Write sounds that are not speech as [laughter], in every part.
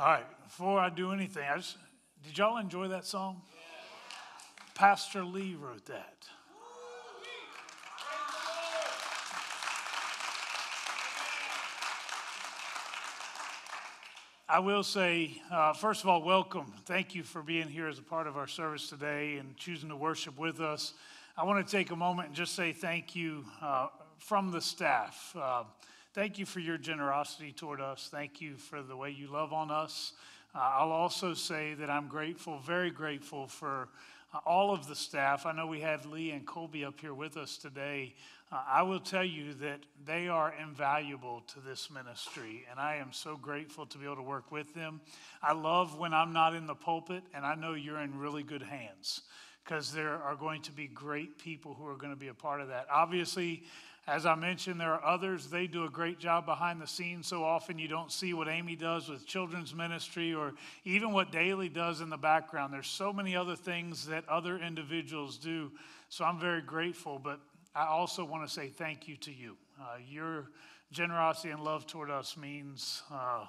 All right, before I do anything, I just did y'all enjoy that song? Pastor Lee wrote that. I will say, uh, first of all, welcome. Thank you for being here as a part of our service today and choosing to worship with us. I want to take a moment and just say thank you uh, from the staff. Uh, thank you for your generosity toward us. Thank you for the way you love on us. Uh, I'll also say that I'm grateful, very grateful for uh, all of the staff. I know we had Lee and Colby up here with us today. Uh, I will tell you that they are invaluable to this ministry, and I am so grateful to be able to work with them. I love when I'm not in the pulpit, and I know you're in really good hands because there are going to be great people who are going to be a part of that. Obviously, as I mentioned, there are others. They do a great job behind the scenes. So often you don't see what Amy does with children's ministry or even what Daly does in the background. There's so many other things that other individuals do. So I'm very grateful. But I also want to say thank you to you. Uh, your generosity and love toward us means uh,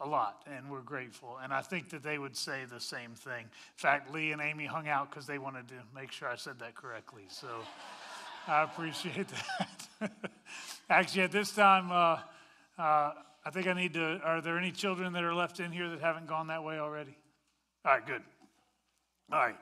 a lot, and we're grateful. And I think that they would say the same thing. In fact, Lee and Amy hung out because they wanted to make sure I said that correctly. So I appreciate [laughs] that. Actually, at this time, uh, uh, I think I need to. Are there any children that are left in here that haven't gone that way already? All right, good. All right.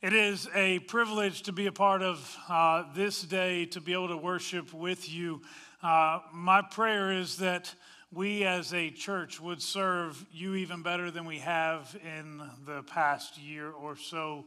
It is a privilege to be a part of uh, this day, to be able to worship with you. Uh, my prayer is that we as a church would serve you even better than we have in the past year or so.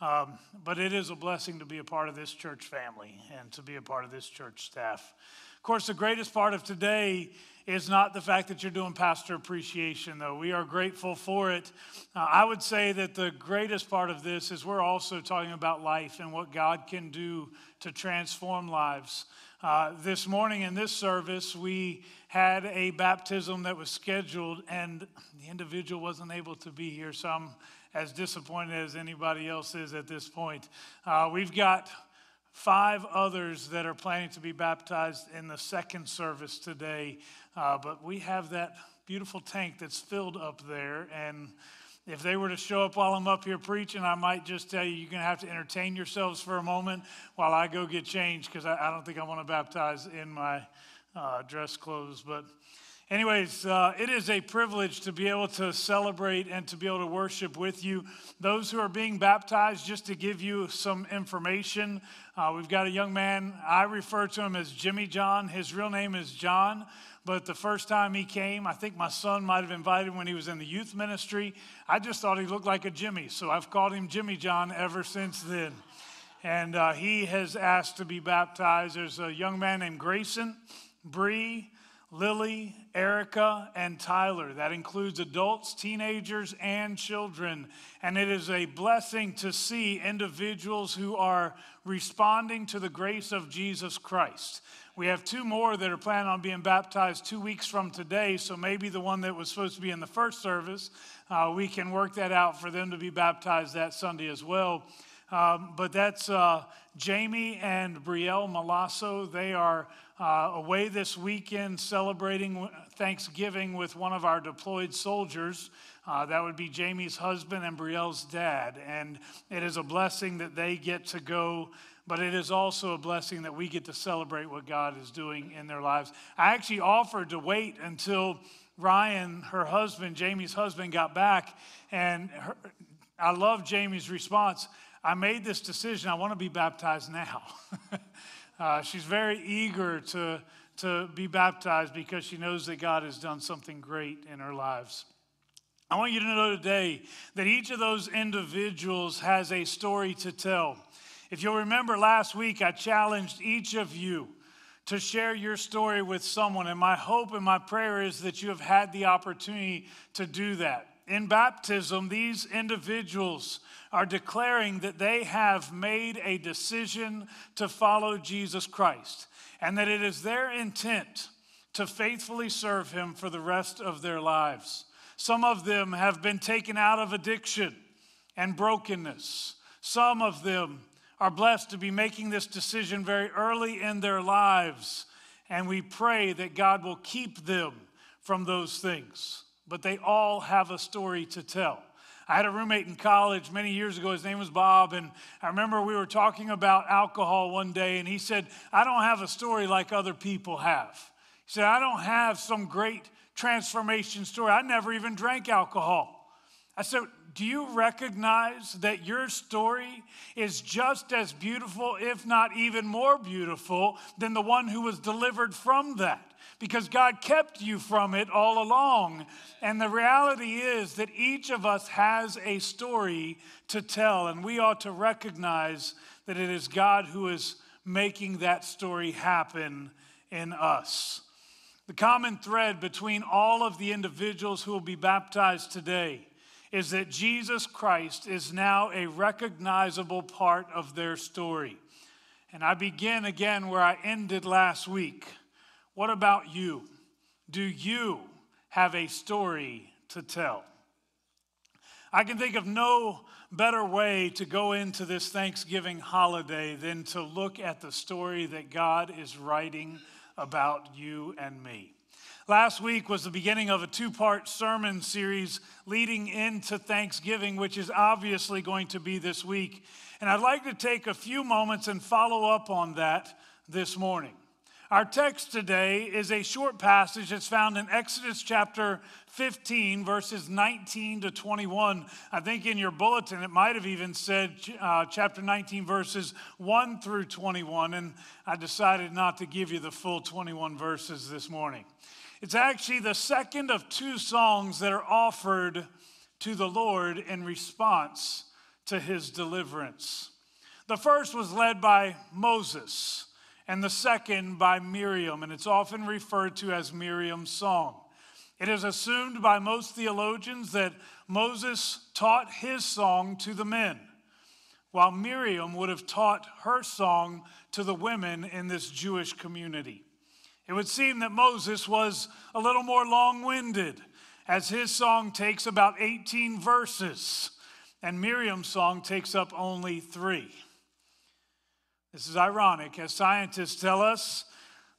Um, but it is a blessing to be a part of this church family and to be a part of this church staff. Of course, the greatest part of today is not the fact that you're doing pastor appreciation, though. We are grateful for it. Uh, I would say that the greatest part of this is we're also talking about life and what God can do to transform lives. Uh, this morning in this service, we had a baptism that was scheduled, and the individual wasn't able to be here, so I'm as disappointed as anybody else is at this point. Uh, we've got five others that are planning to be baptized in the second service today. Uh, but we have that beautiful tank that's filled up there. And if they were to show up while I'm up here preaching, I might just tell you, you're going to have to entertain yourselves for a moment while I go get changed because I, I, don't think I want to baptize in my uh, dress clothes. But Anyways, uh, it is a privilege to be able to celebrate and to be able to worship with you. Those who are being baptized, just to give you some information, uh, we've got a young man. I refer to him as Jimmy John. His real name is John, but the first time he came, I think my son might have invited him when he was in the youth ministry. I just thought he looked like a Jimmy, so I've called him Jimmy John ever since then. And uh, he has asked to be baptized. There's a young man named Grayson, Bree, Lily, Erica, and Tyler. That includes adults, teenagers, and children. And it is a blessing to see individuals who are responding to the grace of Jesus Christ. We have two more that are planning on being baptized two weeks from today, so maybe the one that was supposed to be in the first service, uh, we can work that out for them to be baptized that Sunday as well. Um, but that's uh, Jamie and Brielle Malasso. They are uh, away this weekend celebrating Thanksgiving with one of our deployed soldiers. Uh, that would be Jamie's husband and Brielle's dad. And it is a blessing that they get to go, but it is also a blessing that we get to celebrate what God is doing in their lives. I actually offered to wait until Ryan, her husband, Jamie's husband, got back. And her, I love Jamie's response. I made this decision. I want to be baptized now. [laughs] Uh, she's very eager to, to be baptized because she knows that God has done something great in her lives. I want you to know today that each of those individuals has a story to tell. If you'll remember last week, I challenged each of you to share your story with someone. And my hope and my prayer is that you have had the opportunity to do that. In baptism, these individuals are declaring that they have made a decision to follow Jesus Christ and that it is their intent to faithfully serve Him for the rest of their lives. Some of them have been taken out of addiction and brokenness. Some of them are blessed to be making this decision very early in their lives. And we pray that God will keep them from those things. But they all have a story to tell. I had a roommate in college many years ago. His name was Bob. And I remember we were talking about alcohol one day, and he said, I don't have a story like other people have. He said, I don't have some great transformation story. I never even drank alcohol. I said, Do you recognize that your story is just as beautiful, if not even more beautiful, than the one who was delivered from that? Because God kept you from it all along. And the reality is that each of us has a story to tell, and we ought to recognize that it is God who is making that story happen in us. The common thread between all of the individuals who will be baptized today is that Jesus Christ is now a recognizable part of their story. And I begin again where I ended last week. What about you? Do you have a story to tell? I can think of no better way to go into this Thanksgiving holiday than to look at the story that God is writing about you and me. Last week was the beginning of a two part sermon series leading into Thanksgiving, which is obviously going to be this week. And I'd like to take a few moments and follow up on that this morning. Our text today is a short passage that's found in Exodus chapter 15, verses 19 to 21. I think in your bulletin it might have even said uh, chapter 19, verses 1 through 21, and I decided not to give you the full 21 verses this morning. It's actually the second of two songs that are offered to the Lord in response to his deliverance. The first was led by Moses and the second by Miriam, and it's often referred to as Miriam's song. It is assumed by most theologians that Moses taught his song to the men, while Miriam would have taught her song to the women in this Jewish community. It would seem that Moses was a little more long winded, as his song takes about 18 verses, and Miriam's song takes up only three. This is ironic, as scientists tell us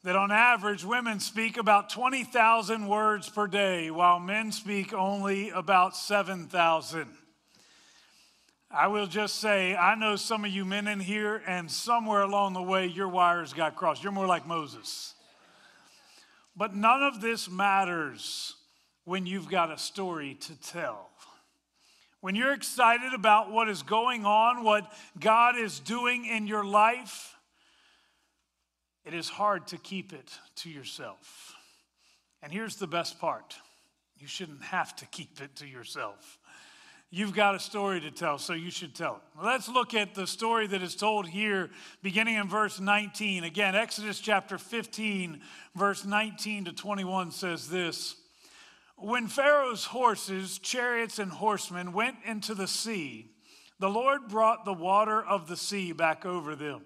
that on average, women speak about 20,000 words per day, while men speak only about 7,000. I will just say, I know some of you men in here, and somewhere along the way, your wires got crossed. You're more like Moses. But none of this matters when you've got a story to tell. When you're excited about what is going on, what God is doing in your life, it is hard to keep it to yourself. And here's the best part you shouldn't have to keep it to yourself. You've got a story to tell, so you should tell it. Let's look at the story that is told here, beginning in verse 19. Again, Exodus chapter 15, verse 19 to 21 says this. When Pharaoh's horses, chariots, and horsemen went into the sea, the Lord brought the water of the sea back over them.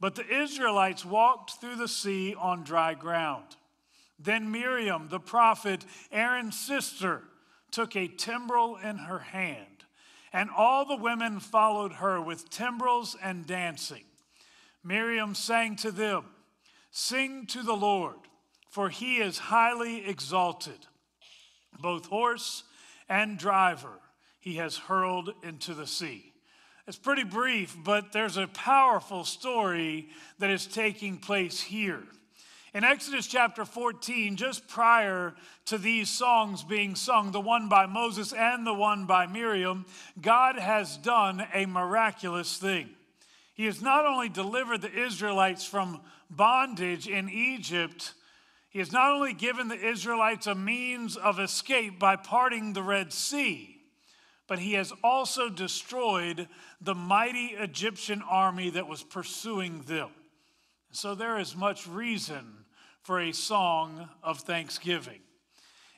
But the Israelites walked through the sea on dry ground. Then Miriam, the prophet, Aaron's sister, took a timbrel in her hand, and all the women followed her with timbrels and dancing. Miriam sang to them, Sing to the Lord, for he is highly exalted both horse and driver he has hurled into the sea. It's pretty brief, but there's a powerful story that is taking place here. In Exodus chapter 14, just prior to these songs being sung, the one by Moses and the one by Miriam, God has done a miraculous thing. He has not only delivered the Israelites from bondage in Egypt, he has not only given the Israelites a means of escape by parting the Red Sea, but he has also destroyed the mighty Egyptian army that was pursuing them. So there is much reason for a song of thanksgiving.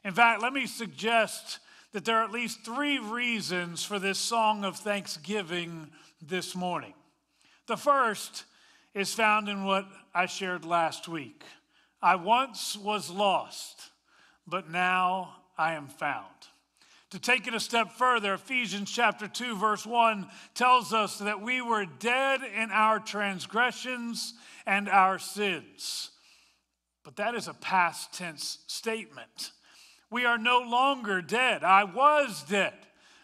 In fact, let me suggest that there are at least three reasons for this song of thanksgiving this morning. The first is found in what I shared last week. I once was lost, but now I am found. To take it a step further, Ephesians chapter 2, verse 1 tells us that we were dead in our transgressions and our sins. But that is a past tense statement. We are no longer dead. I was dead.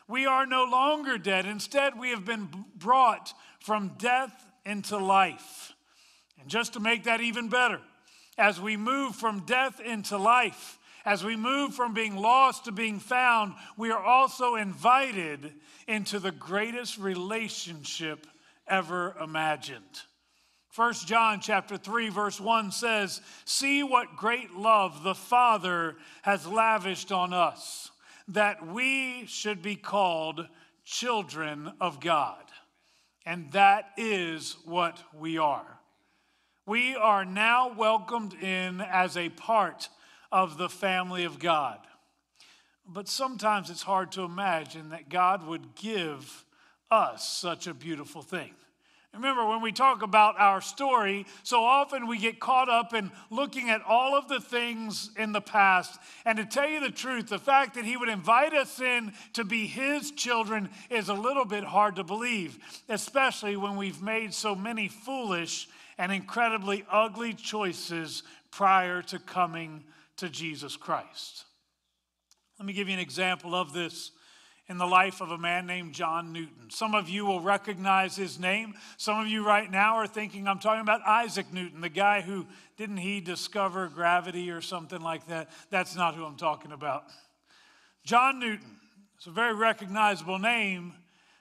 We are no longer dead. Instead, we have been brought from death into life. And just to make that even better, as we move from death into life, as we move from being lost to being found, we are also invited into the greatest relationship ever imagined. 1 John chapter 3 verse 1 says, "See what great love the Father has lavished on us, that we should be called children of God." And that is what we are. We are now welcomed in as a part of the family of God. But sometimes it's hard to imagine that God would give us such a beautiful thing. Remember, when we talk about our story, so often we get caught up in looking at all of the things in the past. And to tell you the truth, the fact that He would invite us in to be His children is a little bit hard to believe, especially when we've made so many foolish and incredibly ugly choices prior to coming to Jesus Christ. Let me give you an example of this in the life of a man named John Newton. Some of you will recognize his name. Some of you right now are thinking I'm talking about Isaac Newton, the guy who didn't he discover gravity or something like that? That's not who I'm talking about. John Newton. It's a very recognizable name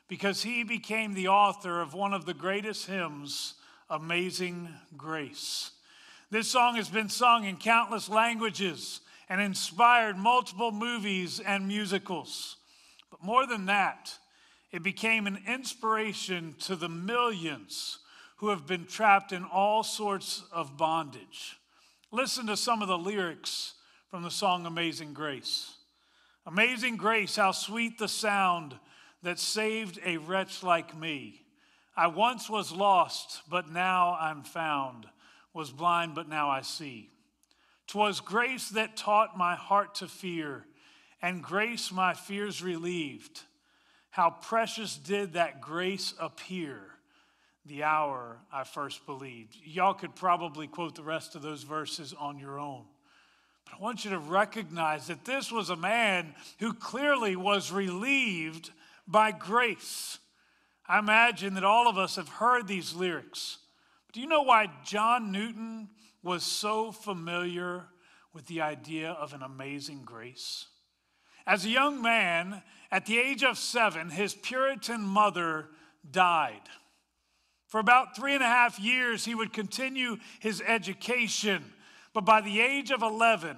because he became the author of one of the greatest hymns, Amazing Grace. This song has been sung in countless languages and inspired multiple movies and musicals. But more than that, it became an inspiration to the millions who have been trapped in all sorts of bondage. Listen to some of the lyrics from the song Amazing Grace. Amazing grace, how sweet the sound that saved a wretch like me. I once was lost, but now I'm found, was blind, but now I see. 'Twas grace that taught my heart to fear and grace my fears relieved. How precious did that grace appear the hour I first believed. Y'all could probably quote the rest of those verses on your own. But I want you to recognize that this was a man who clearly was relieved by grace. I imagine that all of us have heard these lyrics. Do you know why John Newton was so familiar with the idea of an amazing grace? As a young man, at the age of seven, his Puritan mother died. For about three and a half years, he would continue his education, but by the age of 11,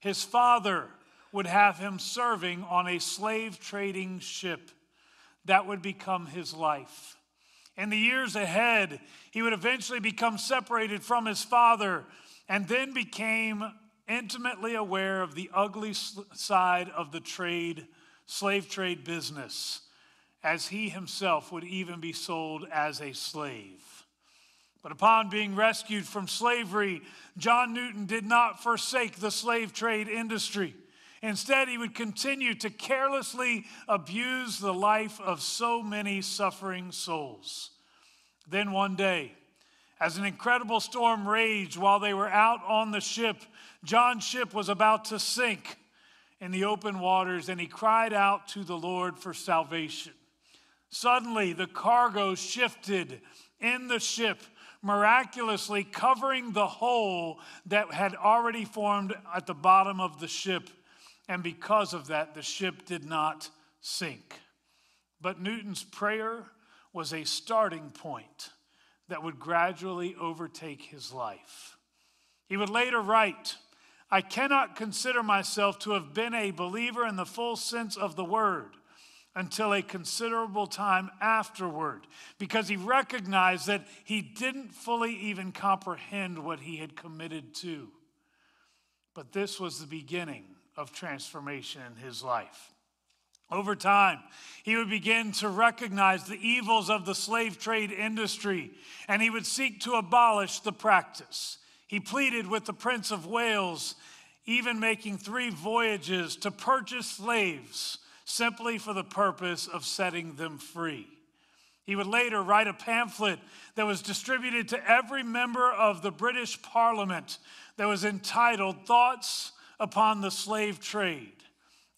his father would have him serving on a slave trading ship. That would become his life. In the years ahead, he would eventually become separated from his father and then became intimately aware of the ugly side of the trade, slave trade business, as he himself would even be sold as a slave. But upon being rescued from slavery, John Newton did not forsake the slave trade industry. Instead, he would continue to carelessly abuse the life of so many suffering souls. Then one day, as an incredible storm raged while they were out on the ship, John's ship was about to sink in the open waters, and he cried out to the Lord for salvation. Suddenly, the cargo shifted in the ship, miraculously covering the hole that had already formed at the bottom of the ship. And because of that, the ship did not sink. But Newton's prayer was a starting point that would gradually overtake his life. He would later write, I cannot consider myself to have been a believer in the full sense of the word until a considerable time afterward, because he recognized that he didn't fully even comprehend what he had committed to. But this was the beginning of transformation in his life. Over time, he would begin to recognize the evils of the slave trade industry and he would seek to abolish the practice. He pleaded with the Prince of Wales, even making three voyages to purchase slaves simply for the purpose of setting them free. He would later write a pamphlet that was distributed to every member of the British Parliament that was entitled Thoughts upon the slave trade.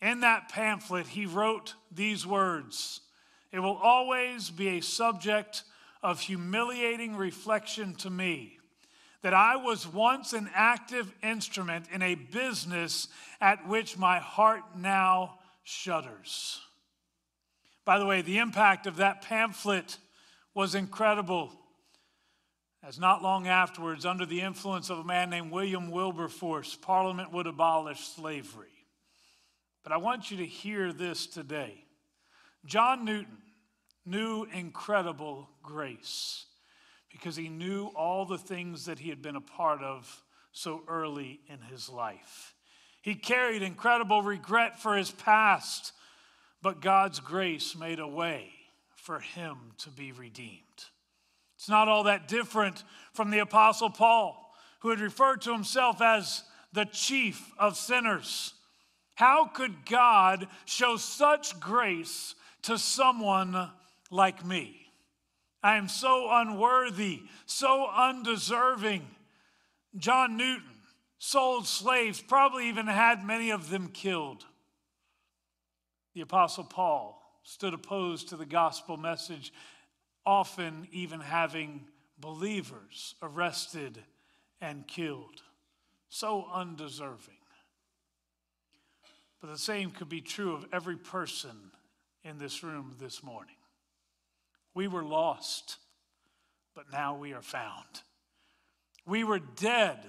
In that pamphlet, he wrote these words It will always be a subject of humiliating reflection to me that I was once an active instrument in a business at which my heart now shudders. By the way, the impact of that pamphlet was incredible. As not long afterwards, under the influence of a man named William Wilberforce, Parliament would abolish slavery. But I want you to hear this today. John Newton knew incredible grace because he knew all the things that he had been a part of so early in his life. He carried incredible regret for his past, but God's grace made a way for him to be redeemed. It's not all that different from the Apostle Paul, who had referred to himself as the chief of sinners. How could God show such grace to someone like me? I am so unworthy, so undeserving. John Newton sold slaves, probably even had many of them killed. The Apostle Paul stood opposed to the gospel message often even having believers arrested and killed. So undeserving. But the same could be true of every person in this room this morning. We were lost, but now we are found. We were dead,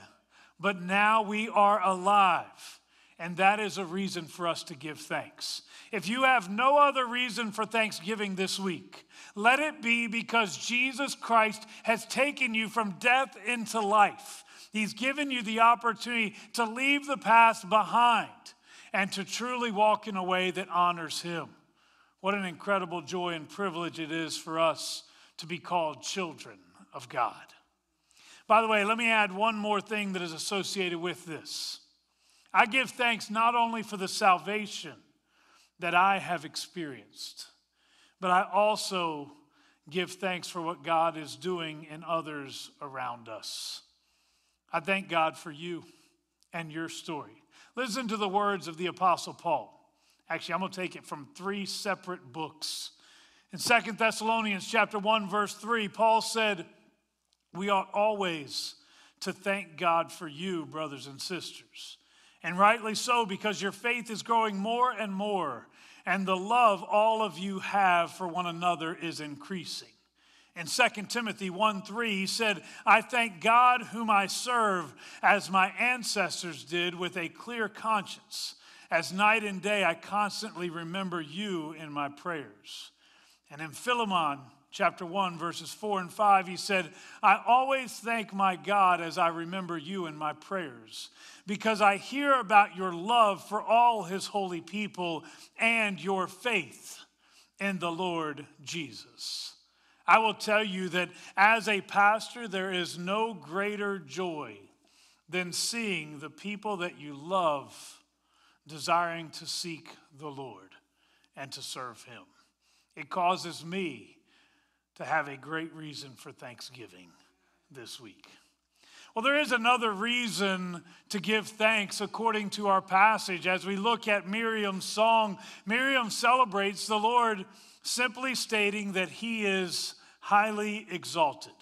but now we are alive. And that is a reason for us to give thanks. If you have no other reason for thanksgiving this week, let it be because Jesus Christ has taken you from death into life. He's given you the opportunity to leave the past behind and to truly walk in a way that honors Him. What an incredible joy and privilege it is for us to be called children of God. By the way, let me add one more thing that is associated with this. I give thanks not only for the salvation that I have experienced, but I also give thanks for what God is doing in others around us. I thank God for you and your story. Listen to the words of the Apostle Paul. Actually, I'm going to take it from three separate books. In Second Thessalonians chapter 1 verse 3, Paul said, "We ought always to thank God for you, brothers and sisters." And rightly so, because your faith is growing more and more, and the love all of you have for one another is increasing. In 2 Timothy 1 3, he said, I thank God whom I serve as my ancestors did with a clear conscience. As night and day, I constantly remember you in my prayers. And in Philemon chapter 1, verses 4 and 5, he said, I always thank my God as I remember you in my prayers because I hear about your love for all his holy people and your faith in the Lord Jesus. I will tell you that as a pastor, there is no greater joy than seeing the people that you love desiring to seek the Lord and to serve him. It causes me to have a great reason for thanksgiving this week. Well, there is another reason to give thanks according to our passage. As we look at Miriam's song, Miriam celebrates the Lord simply stating that he is highly exalted.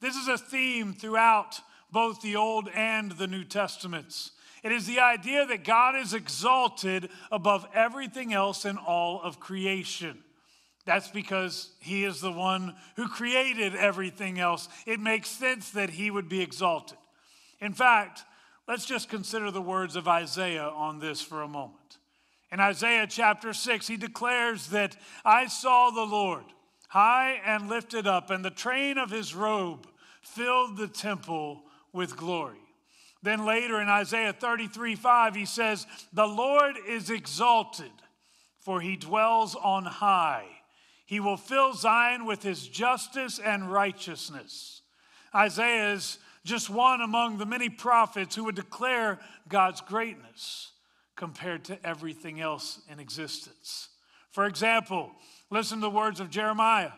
This is a theme throughout both the Old and the New Testaments. It is the idea that God is exalted above everything else in all of creation. That's because he is the one who created everything else. It makes sense that he would be exalted. In fact, let's just consider the words of Isaiah on this for a moment. In Isaiah chapter 6, he declares that I saw the Lord high and lifted up, and the train of his robe filled the temple with glory. Then later in Isaiah 33 5, he says, The Lord is exalted, for he dwells on high. He will fill Zion with his justice and righteousness. Isaiah is just one among the many prophets who would declare God's greatness compared to everything else in existence. For example, listen to the words of Jeremiah.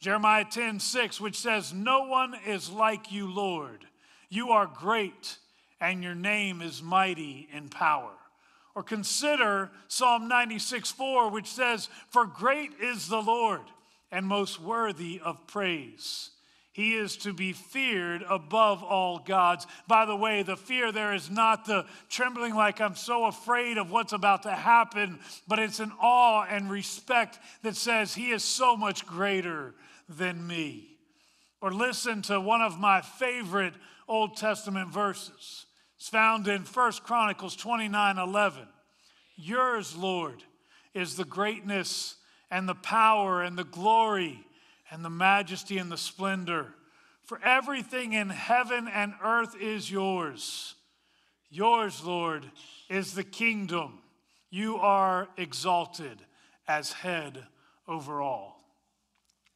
Jeremiah 10 6, which says, No one is like you, Lord. You are great and your name is mighty in power. Or consider Psalm 96 4, which says, For great is the Lord and most worthy of praise. He is to be feared above all gods. By the way, the fear there is not the trembling like I'm so afraid of what's about to happen, but it's an awe and respect that says He is so much greater than me. Or listen to one of my favorite Old Testament verses. It's found in 1 Chronicles 29 11. Yours, Lord, is the greatness and the power and the glory and the majesty and the splendor. For everything in heaven and earth is yours. Yours, Lord, is the kingdom. You are exalted as head over all.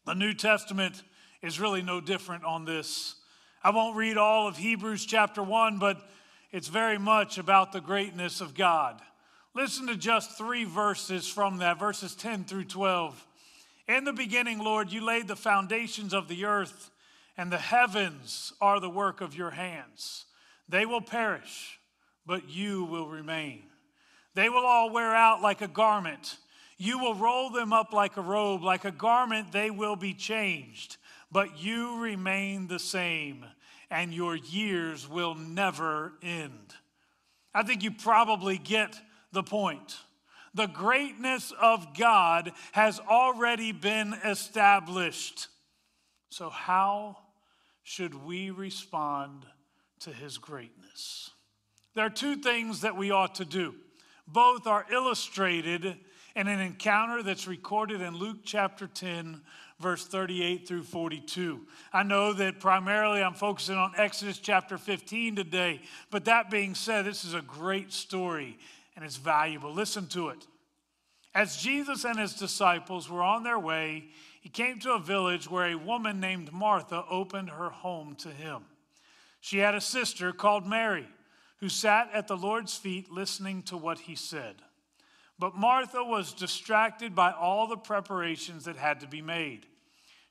The New Testament is really no different on this. I won't read all of Hebrews chapter 1, but it's very much about the greatness of God. Listen to just three verses from that, verses 10 through 12. In the beginning, Lord, you laid the foundations of the earth, and the heavens are the work of your hands. They will perish, but you will remain. They will all wear out like a garment. You will roll them up like a robe, like a garment, they will be changed. But you remain the same, and your years will never end. I think you probably get the point the greatness of God has already been established. So, how should we respond to his greatness? There are two things that we ought to do. Both are illustrated in an encounter that's recorded in Luke chapter 10, verse 38 through 42. I know that primarily I'm focusing on Exodus chapter 15 today, but that being said, this is a great story and it's valuable. Listen to it. As Jesus and his disciples were on their way, he came to a village where a woman named Martha opened her home to him. She had a sister called Mary who sat at the Lord's feet listening to what he said. But Martha was distracted by all the preparations that had to be made.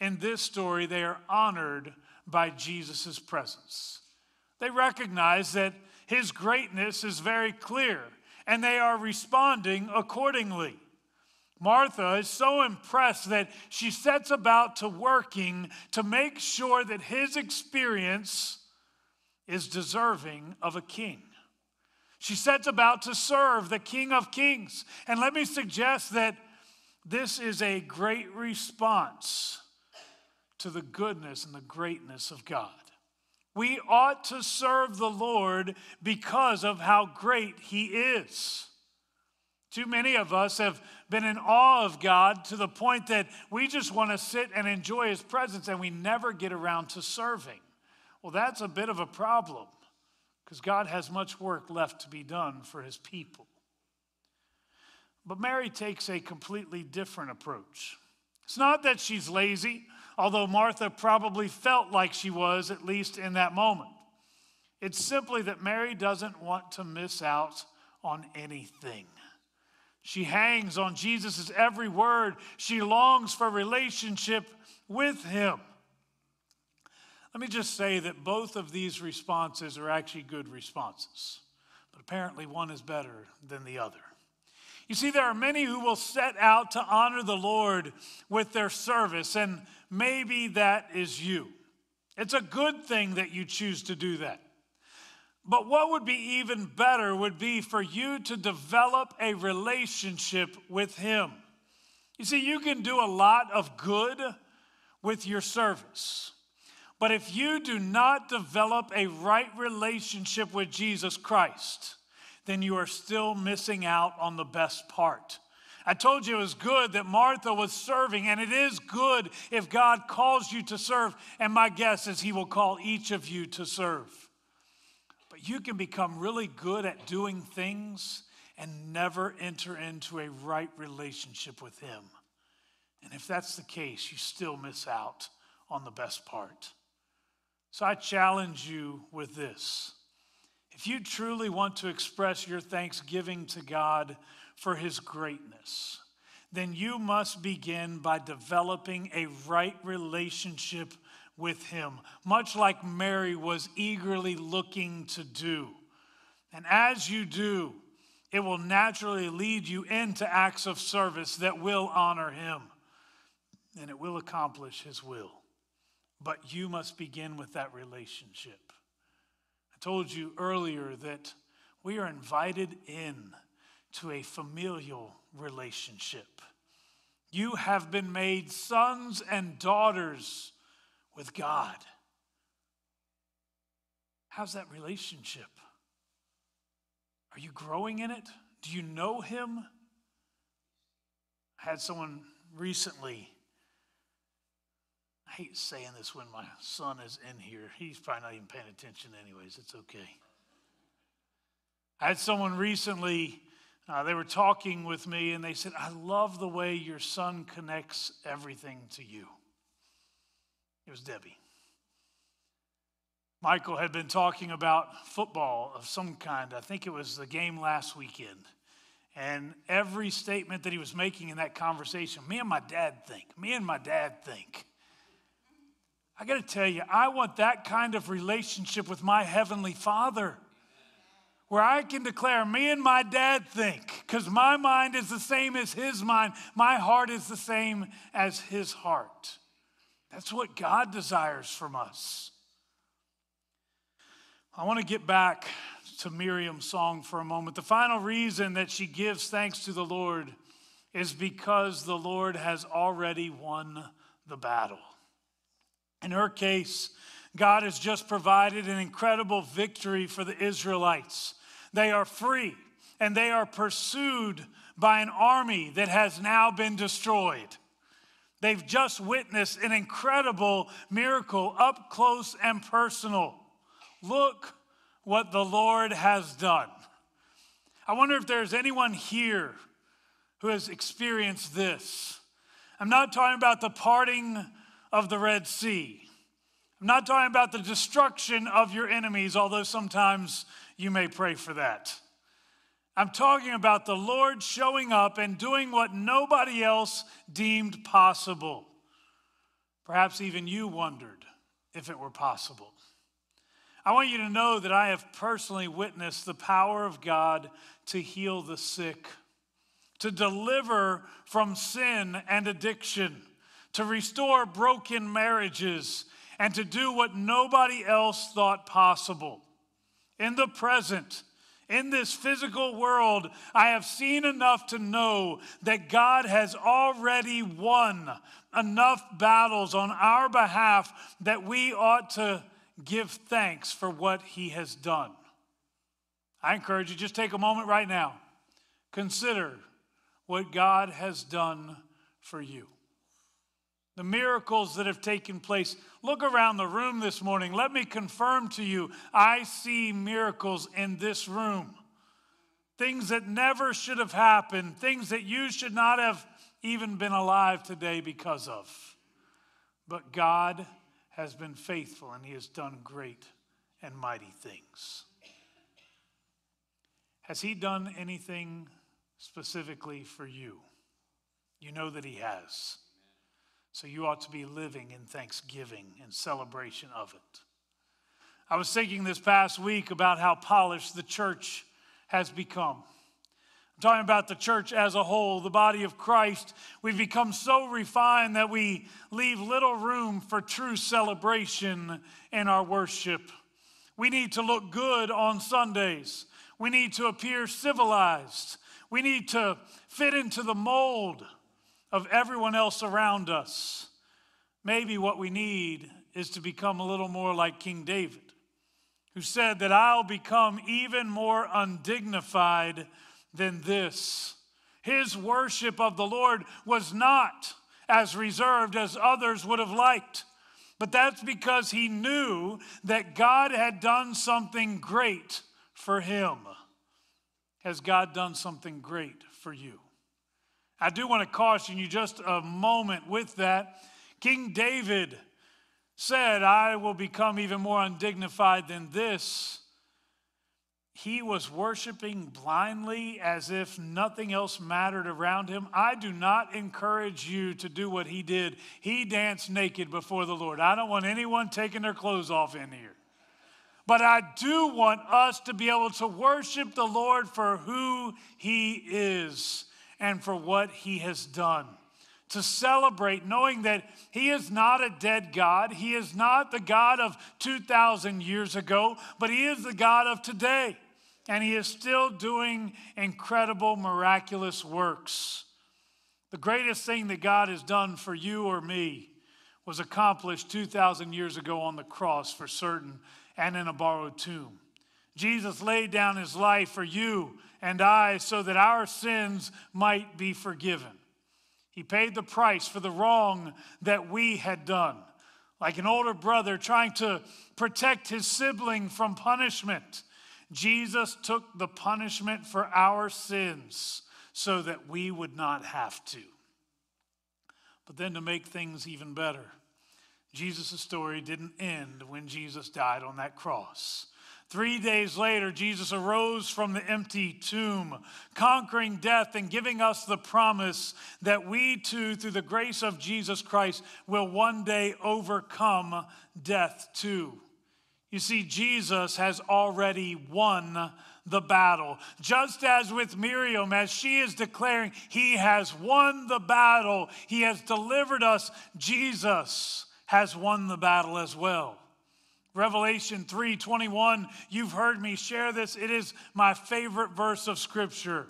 in this story, they are honored by Jesus' presence. They recognize that his greatness is very clear, and they are responding accordingly. Martha is so impressed that she sets about to working to make sure that his experience is deserving of a king. She sets about to serve the King of Kings. And let me suggest that this is a great response to the goodness and the greatness of God. We ought to serve the Lord because of how great He is. Too many of us have been in awe of God to the point that we just want to sit and enjoy His presence and we never get around to serving. Well, that's a bit of a problem because God has much work left to be done for His people. But Mary takes a completely different approach. It's not that she's lazy although Martha probably felt like she was, at least in that moment. It's simply that Mary doesn't want to miss out on anything. She hangs on Jesus' every word. She longs for relationship with him. Let me just say that both of these responses are actually good responses, but apparently one is better than the other. You see, there are many who will set out to honor the Lord with their service, and maybe that is you. It's a good thing that you choose to do that. But what would be even better would be for you to develop a relationship with Him. You see, you can do a lot of good with your service. But if you do not develop a right relationship with Jesus Christ, then you are still missing out on the best part. I told you it was good that Martha was serving, and it is good if God calls you to serve. And my guess is He will call each of you to serve. But you can become really good at doing things and never enter into a right relationship with Him. And if that's the case, you still miss out on the best part. So I challenge you with this. If you truly want to express your thanksgiving to God for His greatness, then you must begin by developing a right relationship with Him, much like Mary was eagerly looking to do. And as you do, it will naturally lead you into acts of service that will honor Him and it will accomplish His will. But you must begin with that relationship. I told you earlier that we are invited in to a familial relationship. You have been made sons and daughters with God. How's that relationship? Are you growing in it? Do you know Him? I had someone recently. I hate saying this when my son is in here. He's probably not even paying attention, anyways. It's okay. I had someone recently uh, they were talking with me and they said, I love the way your son connects everything to you. It was Debbie. Michael had been talking about football of some kind. I think it was the game last weekend. And every statement that he was making in that conversation, me and my dad think, me and my dad think. I got to tell you, I want that kind of relationship with my Heavenly Father where I can declare, me and my dad think, because my mind is the same as his mind, my heart is the same as his heart. That's what God desires from us. I want to get back to Miriam's song for a moment. The final reason that she gives thanks to the Lord is because the Lord has already won the battle. In her case, God has just provided an incredible victory for the Israelites. They are free and they are pursued by an army that has now been destroyed. They've just witnessed an incredible miracle up close and personal. Look what the Lord has done. I wonder if there's anyone here who has experienced this. I'm not talking about the parting of the Red Sea. I'm not talking about the destruction of your enemies, although sometimes you may pray for that. I'm talking about the Lord showing up and doing what nobody else deemed possible. Perhaps even you wondered if it were possible. I want you to know that I have personally witnessed the power of God to heal the sick, to deliver from sin and addiction, to restore broken marriages, and to do what nobody else thought possible in the present, in this physical world, I have seen enough to know that God has already won enough battles on our behalf that we ought to give thanks for what He has done. I encourage you, just take a moment right now. Consider what God has done for you the miracles that have taken place. Look around the room this morning. Let me confirm to you I see miracles in this room. Things that never should have happened, things that you should not have even been alive today because of. But God has been faithful and He has done great and mighty things. Has He done anything specifically for you? You know that He has. So you ought to be living in thanksgiving and celebration of it. I was thinking this past week about how polished the church has become. I'm talking about the church as a whole, the body of Christ. We've become so refined that we leave little room for true celebration in our worship. We need to look good on Sundays. We need to appear civilized. We need to fit into the mold of everyone else around us. Maybe what we need is to become a little more like King David, who said that I'll become even more undignified than this. His worship of the Lord was not as reserved as others would have liked. But that's because he knew that God had done something great for him. Has God done something great for you? I do want to caution you just a moment with that. King David said, I will become even more undignified than this. He was worshiping blindly as if nothing else mattered around him. I do not encourage you to do what he did. He danced naked before the Lord. I don't want anyone taking their clothes off in here. But I do want us to be able to worship the Lord for who he is and for what he has done. To celebrate, knowing that he is not a dead God. He is not the God of 2,000 years ago, but he is the God of today. And he is still doing incredible, miraculous works. The greatest thing that God has done for you or me was accomplished 2,000 years ago on the cross for certain and in a borrowed tomb. Jesus laid down his life for you and I so that our sins might be forgiven. He paid the price for the wrong that we had done. Like an older brother trying to protect his sibling from punishment, Jesus took the punishment for our sins so that we would not have to. But then to make things even better, Jesus' story didn't end when Jesus died on that cross. Three days later, Jesus arose from the empty tomb, conquering death and giving us the promise that we too, through the grace of Jesus Christ, will one day overcome death too. You see, Jesus has already won the battle. Just as with Miriam, as she is declaring, He has won the battle, He has delivered us, Jesus has won the battle as well. Revelation 3:21, you've heard me share this. It is my favorite verse of scripture.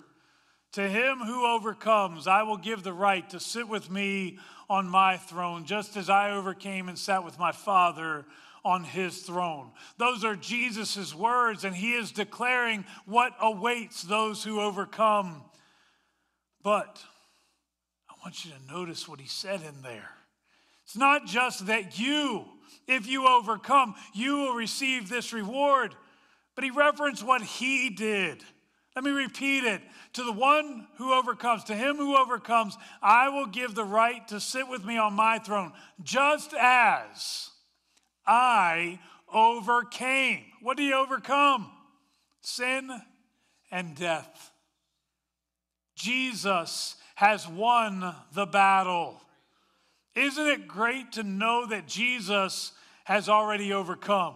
To him who overcomes, I will give the right to sit with me on my throne, just as I overcame and sat with my Father on his throne. Those are Jesus' words, and he is declaring what awaits those who overcome. But I want you to notice what he said in there. It's not just that you, if you overcome, you will receive this reward. But he referenced what he did. Let me repeat it. To the one who overcomes, to him who overcomes, I will give the right to sit with me on my throne, just as I overcame. What did he overcome? Sin and death. Jesus has won the battle. Isn't it great to know that Jesus has already overcome?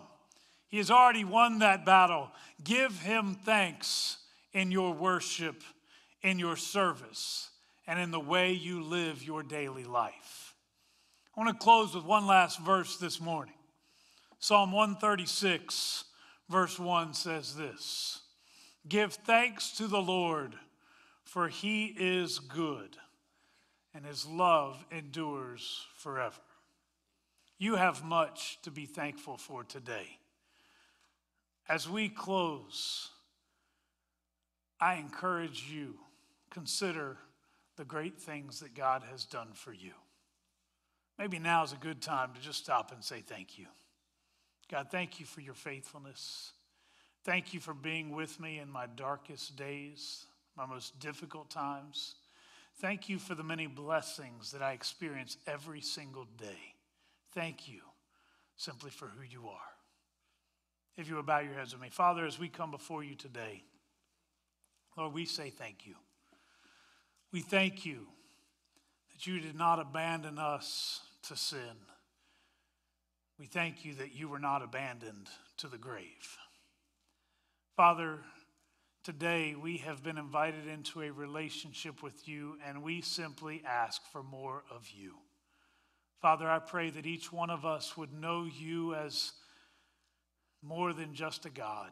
He has already won that battle. Give him thanks in your worship, in your service, and in the way you live your daily life. I want to close with one last verse this morning. Psalm 136, verse 1 says this Give thanks to the Lord, for he is good and his love endures forever. You have much to be thankful for today. As we close, I encourage you consider the great things that God has done for you. Maybe now is a good time to just stop and say thank you. God, thank you for your faithfulness. Thank you for being with me in my darkest days, my most difficult times. Thank you for the many blessings that I experience every single day. Thank you simply for who you are. If you would bow your heads with me. Father, as we come before you today, Lord, we say thank you. We thank you that you did not abandon us to sin. We thank you that you were not abandoned to the grave. Father, Today, we have been invited into a relationship with you, and we simply ask for more of you. Father, I pray that each one of us would know you as more than just a God,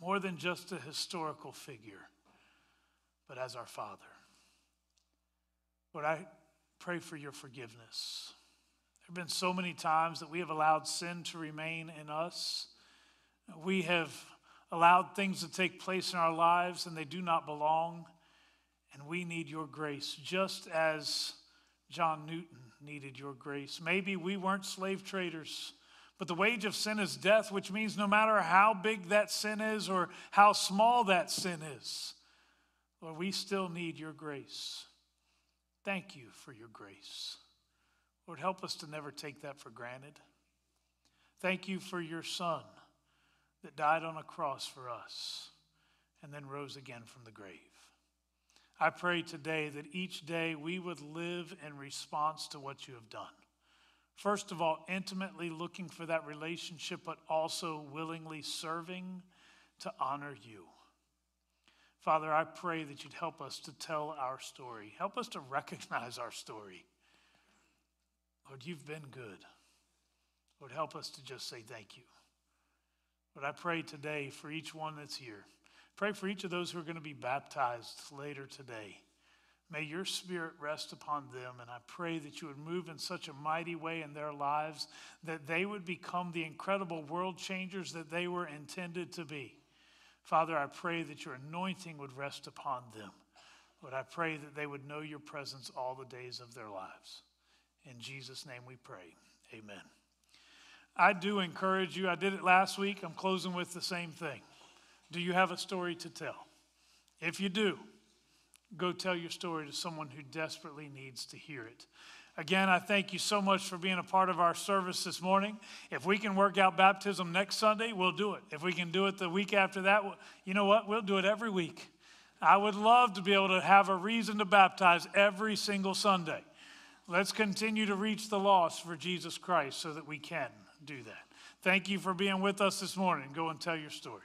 more than just a historical figure, but as our Father. Lord, I pray for your forgiveness. There have been so many times that we have allowed sin to remain in us. We have allowed things to take place in our lives and they do not belong. And we need your grace, just as John Newton needed your grace. Maybe we weren't slave traders, but the wage of sin is death, which means no matter how big that sin is or how small that sin is, Lord, we still need your grace. Thank you for your grace. Lord, help us to never take that for granted. Thank you for your Son that died on a cross for us and then rose again from the grave. I pray today that each day we would live in response to what you have done. First of all, intimately looking for that relationship, but also willingly serving to honor you. Father, I pray that you'd help us to tell our story. Help us to recognize our story. Lord, you've been good. Lord, help us to just say thank you. Lord, I pray today for each one that's here. Pray for each of those who are going to be baptized later today. May your spirit rest upon them, and I pray that you would move in such a mighty way in their lives that they would become the incredible world changers that they were intended to be. Father, I pray that your anointing would rest upon them. Lord, I pray that they would know your presence all the days of their lives. In Jesus' name we pray. Amen. I do encourage you, I did it last week. I'm closing with the same thing. Do you have a story to tell? If you do, go tell your story to someone who desperately needs to hear it. Again, I thank you so much for being a part of our service this morning. If we can work out baptism next Sunday, we'll do it. If we can do it the week after that, you know what? We'll do it every week. I would love to be able to have a reason to baptize every single Sunday. Let's continue to reach the lost for Jesus Christ so that we can do that. Thank you for being with us this morning. Go and tell your story.